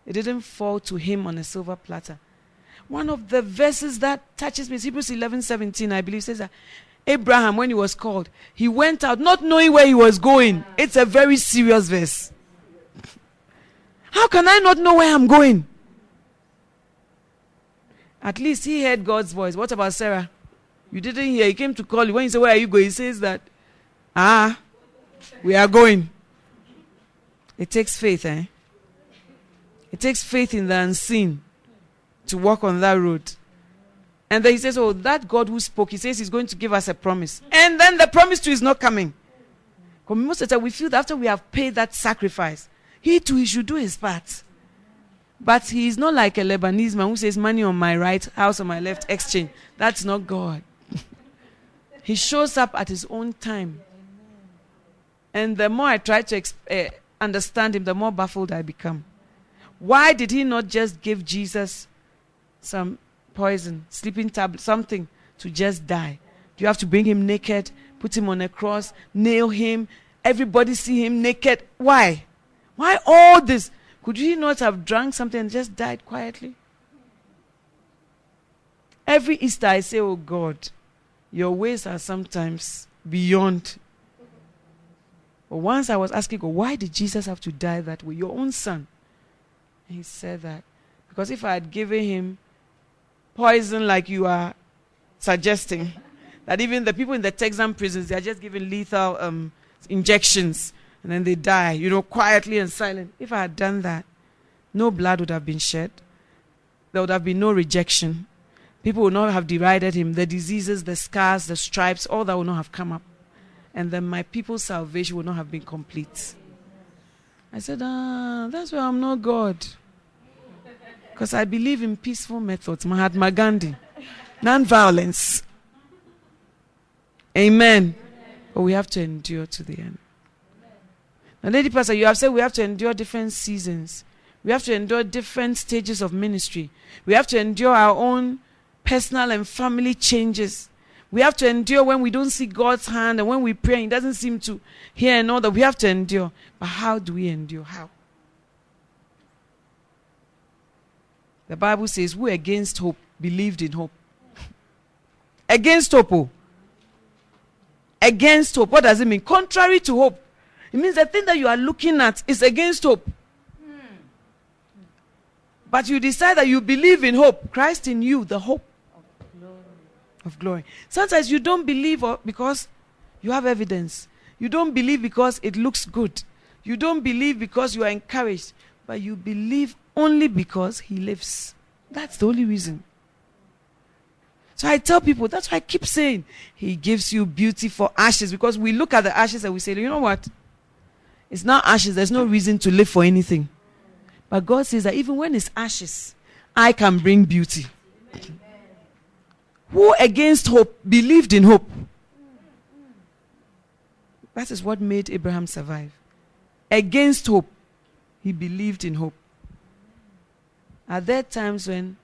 S1: It didn't fall to him on a silver platter. One of the verses that touches me is Hebrews 11 17, I believe, says that Abraham, when he was called, he went out not knowing where he was going. It's a very serious verse. How can I not know where I'm going? At least he heard God's voice. What about Sarah? You didn't hear. He came to call you. When you say, Where are you going? He says that, Ah, we are going. It takes faith, eh? It takes faith in the unseen to walk on that road. And then he says, Oh, that God who spoke, he says he's going to give us a promise. And then the promise too is not coming. Because most of the time we feel that after we have paid that sacrifice, he too he should do his part. But he is not like a Lebanese man who says, Money on my right, house on my left, exchange. That's not God. [LAUGHS] he shows up at his own time. And the more I try to exp- uh, understand him, the more baffled I become. Why did he not just give Jesus some poison, sleeping tablet, something to just die? Do you have to bring him naked, put him on a cross, nail him, everybody see him naked? Why? Why all this? Could he not have drunk something and just died quietly? Every Easter I say, Oh God, your ways are sometimes beyond. Once I was asking God, why did Jesus have to die that way? Your own son. And he said that because if I had given him poison like you are suggesting, that even the people in the Texan prisons, they are just given lethal um, injections and then they die, you know, quietly and silent. If I had done that, no blood would have been shed. There would have been no rejection. People would not have derided him. The diseases, the scars, the stripes, all that would not have come up. And then my people's salvation would not have been complete. I said, ah, that's why I'm not God. Because I believe in peaceful methods, Mahatma Gandhi, non violence. Amen. But we have to endure to the end. Now, Lady Pastor, you have said we have to endure different seasons. We have to endure different stages of ministry. We have to endure our own personal and family changes. We have to endure when we don't see God's hand and when we pray and He doesn't seem to hear and all that. We have to endure. But how do we endure? How? The Bible says, Who against hope believed in hope? [LAUGHS] against hope. Oh. Against hope. What does it mean? Contrary to hope. It means the thing that you are looking at is against hope. Hmm. But you decide that you believe in hope. Christ in you, the hope of glory. Sometimes you don't believe because you have evidence. You don't believe because it looks good. You don't believe because you are encouraged. But you believe only because He lives. That's the only reason. So I tell people, that's why I keep saying, He gives you beauty for ashes. Because we look at the ashes and we say, you know what? It's not ashes. There's no reason to live for anything. But God says that even when it's ashes, I can bring beauty. Who against hope believed in hope? That is what made Abraham survive. Against hope, he believed in hope. Are there times when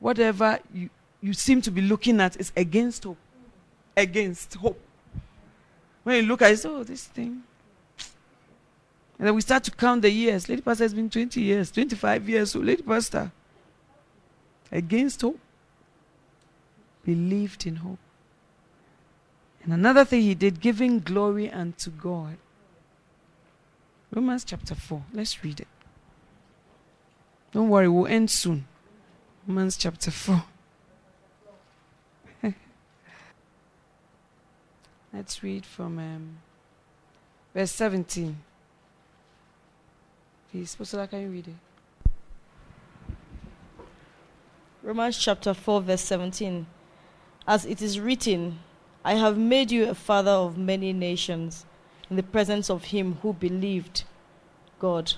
S1: whatever you, you seem to be looking at is against hope? Against hope. When you look at it, oh, this thing. And then we start to count the years. Lady Pastor has been 20 years, 25 years. So, Lady Pastor, against hope, believed in hope. And another thing he did, giving glory unto God. Romans chapter 4. Let's read it. Don't worry, we'll end soon. Romans chapter 4. [LAUGHS] Let's read from um, verse 17. Please, Pastor, can you read it?
S2: Romans chapter 4, verse 17. As it is written, I have made you a father of many nations in the presence of him who believed God,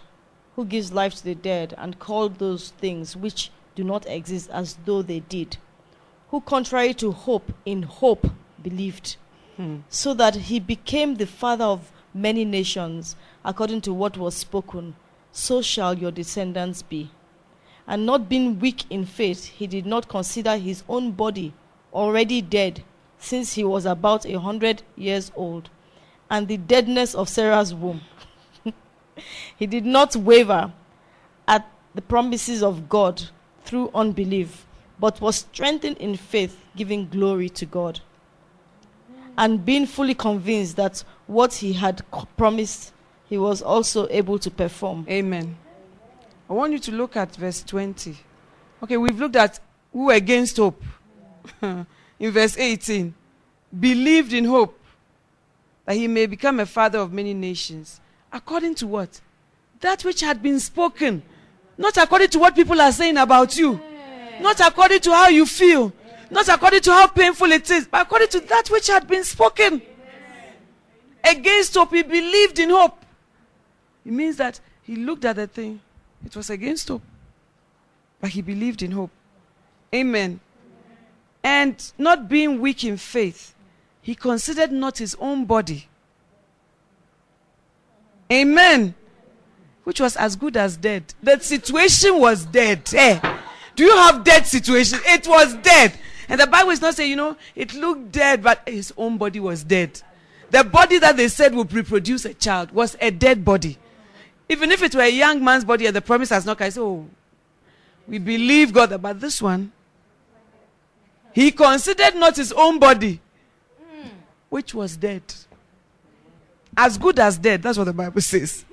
S2: who gives life to the dead and called those things which do not exist as though they did, who contrary to hope, in hope believed
S1: Hmm.
S2: so that he became the father of many nations, according to what was spoken, so shall your descendants be. And not being weak in faith, he did not consider his own body already dead, since he was about a hundred years old, and the deadness of Sarah's womb. [LAUGHS] he did not waver at the promises of God through unbelief, but was strengthened in faith, giving glory to God and being fully convinced that what he had promised he was also able to perform.
S1: Amen. I want you to look at verse 20. Okay, we've looked at who against hope. [LAUGHS] in verse 18, believed in hope that he may become a father of many nations. According to what? That which had been spoken. Not according to what people are saying about you. Not according to how you feel. Not according to how painful it is, but according to that which had been spoken. Against hope, he believed in hope. It means that he looked at the thing, it was against hope, but he believed in hope. Amen. And not being weak in faith, he considered not his own body. Amen. Which was as good as dead. That situation was dead. Eh? Do you have dead situation? It was dead. And the Bible is not saying, you know, it looked dead, but his own body was dead. The body that they said would reproduce a child was a dead body. Even if it were a young man's body and the promise has not come, I say, oh, we believe God. But this one, he considered not his own body, which was dead. As good as dead. That's what the Bible [LAUGHS] says.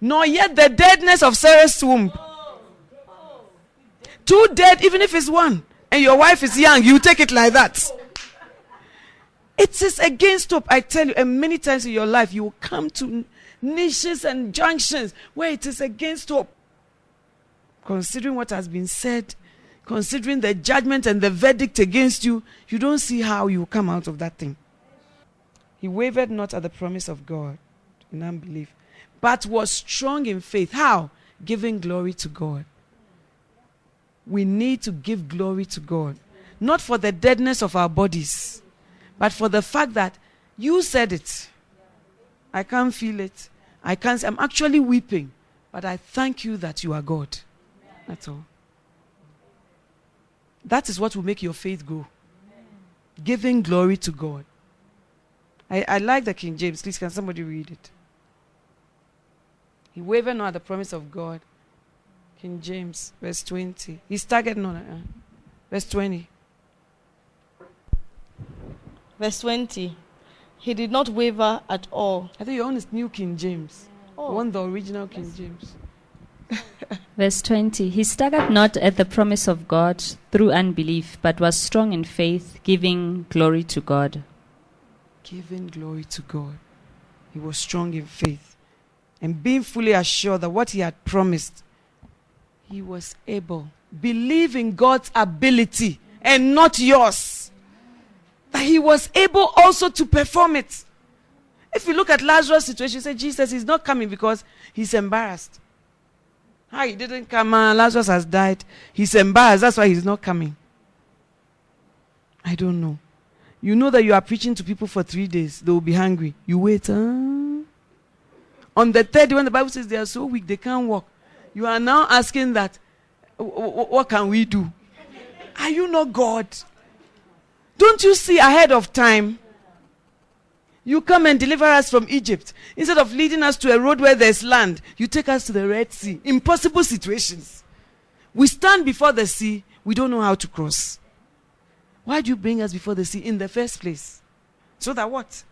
S1: Nor yet the deadness of Sarah's womb. Two dead, even if it's one and your wife is young, you take it like that. It is against hope, I tell you. And many times in your life, you will come to niches and junctions where it is against hope. Considering what has been said, considering the judgment and the verdict against you, you don't see how you come out of that thing. He wavered not at the promise of God in unbelief, but was strong in faith. How? Giving glory to God we need to give glory to God. Not for the deadness of our bodies, but for the fact that you said it. I can't feel it. I can't. I'm actually weeping. But I thank you that you are God. That's all. That is what will make your faith grow. Giving glory to God. I, I like the King James. Please, can somebody read it? He wavered not at the promise of God, King James, verse 20. He staggered not. Uh, verse 20.
S2: Verse 20. He did not waver at all.
S1: I think your own is New King James.
S2: Oh.
S1: The one the original King James. [LAUGHS]
S3: Verse 20 He staggered not at the promise of God through unbelief, but was strong in faith, giving glory to God.
S1: Giving glory to God. He was strong in faith. And being fully assured that what he had promised, he was able. Believe in God's ability and not yours. That he was able also to perform it. If you look at Lazarus' situation, say Jesus is not coming because he's embarrassed. He didn't come, uh, Lazarus has died. He's embarrassed, that's why he's not coming. I don't know. You know that you are preaching to people for three days, they will be hungry. You wait. Huh? On the third day, when the Bible says they are so weak, they can't walk, you are now asking that, "Wh- wh- what can we do? Are you not God? Don't you see ahead of time? You come and deliver us from Egypt. Instead of leading us to a road where there's land, you take us to the Red Sea. Impossible situations. We stand before the sea, we don't know how to cross. Why do you bring us before the sea in the first place? So that what?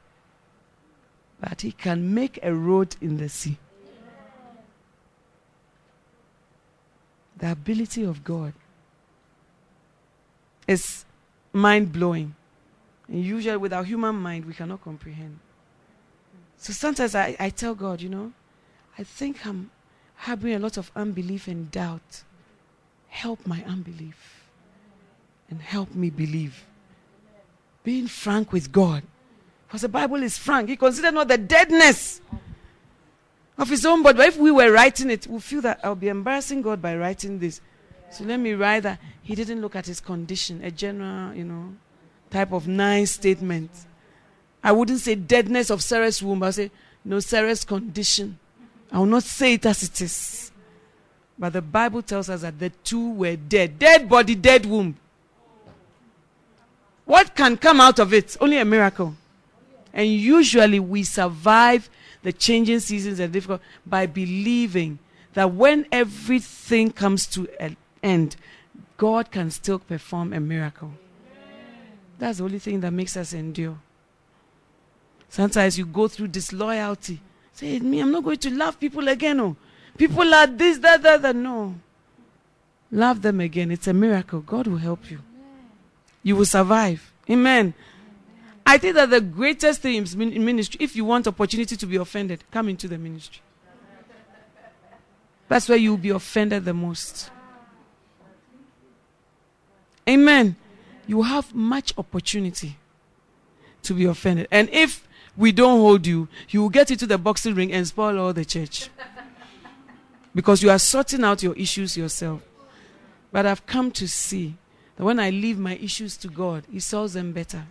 S1: That he can make a road in the sea. The ability of God is mind blowing. And usually, with our human mind, we cannot comprehend. So sometimes I, I tell God, you know, I think I'm harboring a lot of unbelief and doubt. Help my unbelief and help me believe. Being frank with God. Because the Bible is frank. He considered not the deadness of his own body. But if we were writing it, we feel that I'll be embarrassing God by writing this. So let me write that he didn't look at his condition, a general, you know, type of nice statement. I wouldn't say deadness of Sarah's womb. I'll say, no, Sarah's condition. I will not say it as it is. But the Bible tells us that the two were dead. Dead body, dead womb. What can come out of it? Only a miracle. And usually we survive the changing seasons and difficult by believing that when everything comes to an end, God can still perform a miracle. That's the only thing that makes us endure. Sometimes you go through disloyalty. Say, me, I'm not going to love people again. Oh. People are this, that, that, that. No. Love them again. It's a miracle. God will help you. You will survive. Amen. I think that the greatest thing in ministry, if you want opportunity to be offended, come into the ministry. That's where you'll be offended the most. Amen you have much opportunity to be offended. And if we don't hold you, you will get into the boxing ring and spoil all the church. [LAUGHS] because you are sorting out your issues yourself. But I've come to see that when I leave my issues to God, He solves them better.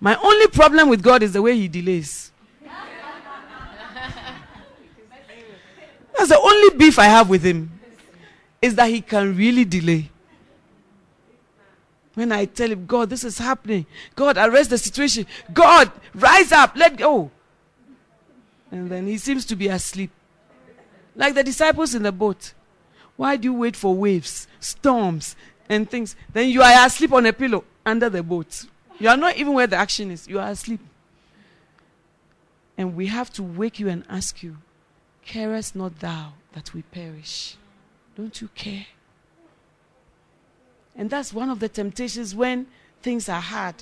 S1: My only problem with God is the way He delays. That's the only beef I have with Him, is that He can really delay. When I tell him, God, this is happening. God, arrest the situation. God, rise up. Let go. And then he seems to be asleep. Like the disciples in the boat. Why do you wait for waves, storms, and things? Then you are asleep on a pillow under the boat. You are not even where the action is. You are asleep. And we have to wake you and ask you, Carest not thou that we perish? Don't you care? And that's one of the temptations when things are hard.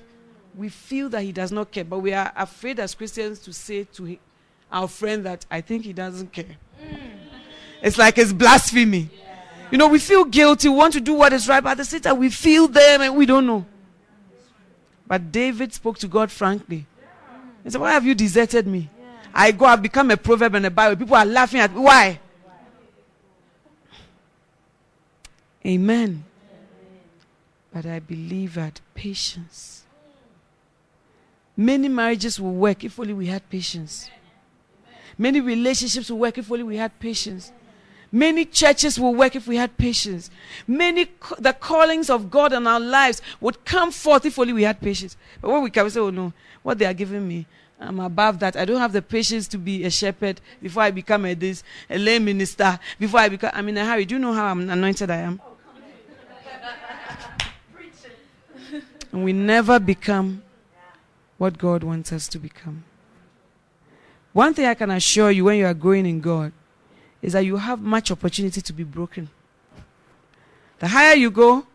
S1: We feel that he does not care, but we are afraid as Christians to say to our friend that I think he doesn't care. Mm. It's like it's blasphemy. Yeah. You know, we feel guilty, we want to do what is right, but at the same time, we feel them and we don't know. But David spoke to God frankly. He said, Why have you deserted me? I go, I've become a proverb in the Bible. People are laughing at me. Why? Amen. But I believe that patience. Many marriages will work if only we had patience. Many relationships will work if only we had patience. Many churches will work if we had patience. Many the callings of God in our lives would come forth if only we had patience. But when we come, we say, "Oh no, what they are giving me, I'm above that. I don't have the patience to be a shepherd before I become a this, a lay minister. Before I become, I'm in a hurry. Do you know how anointed I am? And we never become what God wants us to become. One thing I can assure you when you are growing in God is that you have much opportunity to be broken. The higher you go,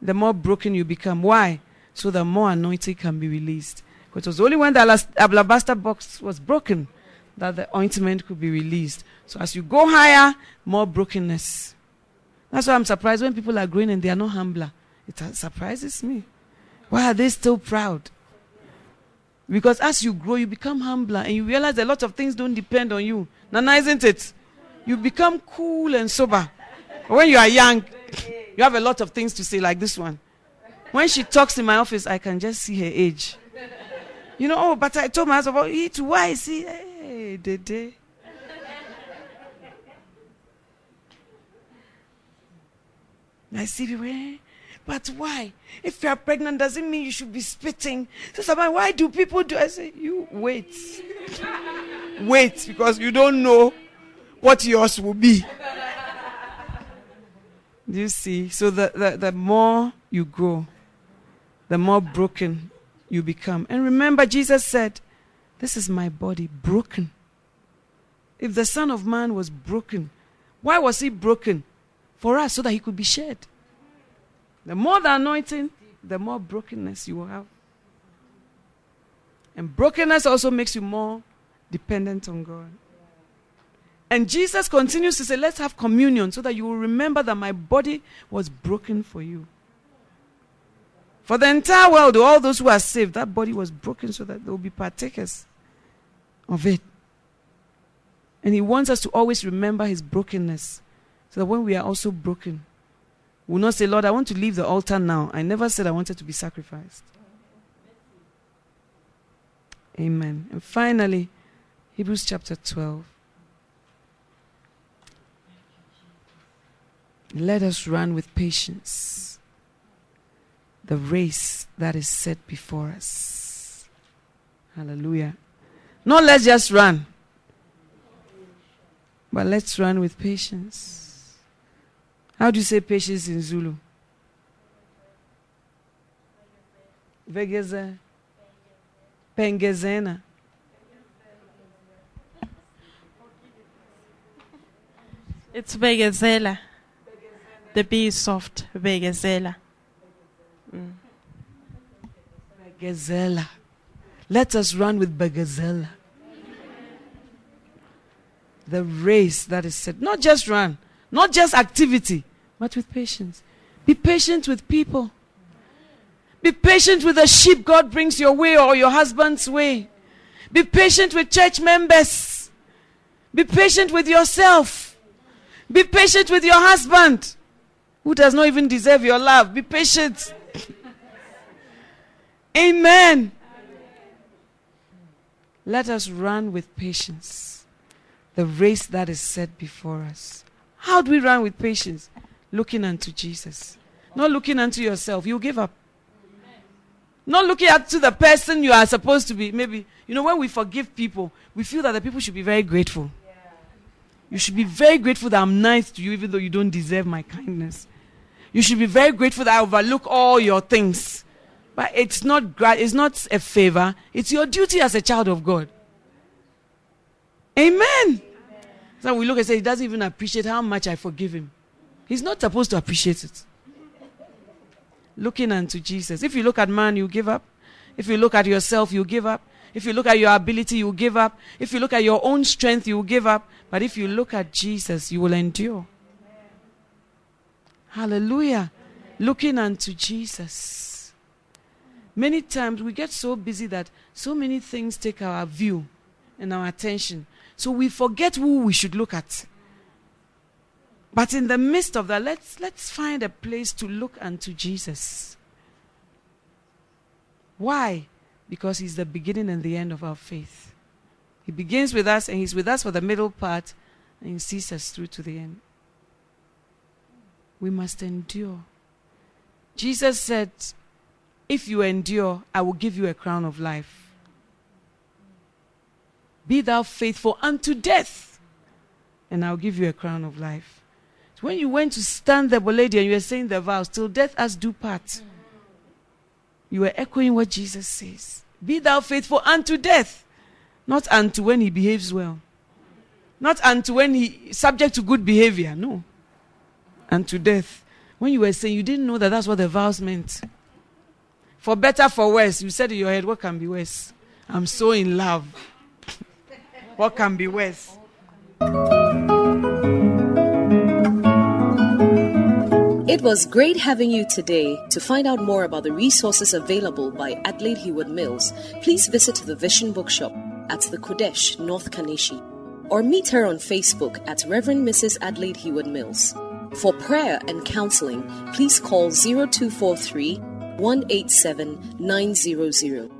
S1: the more broken you become. Why? So the more anointing can be released. Because it was only when the alabaster box was broken that the ointment could be released. So as you go higher, more brokenness. That's why I'm surprised when people are growing and they are not humbler. It surprises me. Why are they still proud? Because as you grow, you become humbler and you realize a lot of things don't depend on you. Nana, isn't it? You become cool and sober. When you are young, you have a lot of things to say, like this one. When she talks in my office, I can just see her age. You know, oh, but I told my husband, oh, too, why is he? Hey, day. I see people, eh? But why? If you are pregnant, doesn't mean you should be spitting. So, why do people do? I say, you wait. [LAUGHS] wait, because you don't know what yours will be. [LAUGHS] Do you see? So the, the, the more you grow, the more broken you become. And remember, Jesus said, This is my body broken. If the Son of Man was broken, why was he broken? For us, so that he could be shed. The more the anointing, the more brokenness you will have. And brokenness also makes you more dependent on God. And Jesus continues to say, Let's have communion so that you will remember that my body was broken for you. For the entire world, all those who are saved, that body was broken so that they will be partakers of it. And He wants us to always remember His brokenness so that when we are also broken, will not say, Lord, I want to leave the altar now. I never said I wanted to be sacrificed. Amen. And finally, Hebrews chapter 12. Let us run with patience the race that is set before us. Hallelujah. Not let's just run, but let's run with patience. How do you say patience in Zulu? Vegeze. Pengezena.
S4: It's Begazela. The B is soft. Begazela.
S1: Mm. Let us run with Begazela. The race that is set. Not just run, not just activity, but with patience. Be patient with people. Be patient with the sheep God brings your way or your husband's way. Be patient with church members. Be patient with yourself. Be patient with your husband who does not even deserve your love. Be patient. Amen. Let us run with patience the race that is set before us. How do we run with patience? Looking unto Jesus. Not looking unto yourself. You give up. Not looking up to the person you are supposed to be. Maybe, you know, when we forgive people, we feel that the people should be very grateful. You should be very grateful that I'm nice to you, even though you don't deserve my kindness. You should be very grateful that I overlook all your things. But it's not, it's not a favor, it's your duty as a child of God. Amen. So we look and say, he doesn't even appreciate how much I forgive him. He's not supposed to appreciate it looking unto Jesus. If you look at man, you give up. If you look at yourself, you give up. If you look at your ability, you give up. If you look at your own strength, you give up. But if you look at Jesus, you will endure. Hallelujah. Looking unto Jesus. Many times we get so busy that so many things take our view and our attention. So we forget who we should look at. But in the midst of that, let's, let's find a place to look unto Jesus. Why? Because He's the beginning and the end of our faith. He begins with us and He's with us for the middle part and He sees us through to the end. We must endure. Jesus said, If you endure, I will give you a crown of life. Be thou faithful unto death, and I'll give you a crown of life. When you went to stand the lady and you were saying the vows, till death us do part, you were echoing what Jesus says. Be thou faithful unto death, not unto when he behaves well. Not unto when he subject to good behavior, no. Unto death. When you were saying you didn't know that that's what the vows meant. For better, for worse, you said in your head, what can be worse? I'm so in love. What can be worse?
S5: It was great having you today. To find out more about the resources available by Adelaide Heward Mills, please visit the Vision Bookshop at the Qodesh, North Kaneshie, or meet her on Facebook at Reverend Mrs. Adelaide Heward Mills. For prayer and counseling, please call 0243 187 900.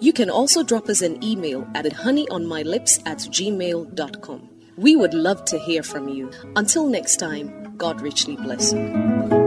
S5: You can also drop us an email at honeyonmylips at gmail.com. We would love to hear from you. Until next time, God richly bless you.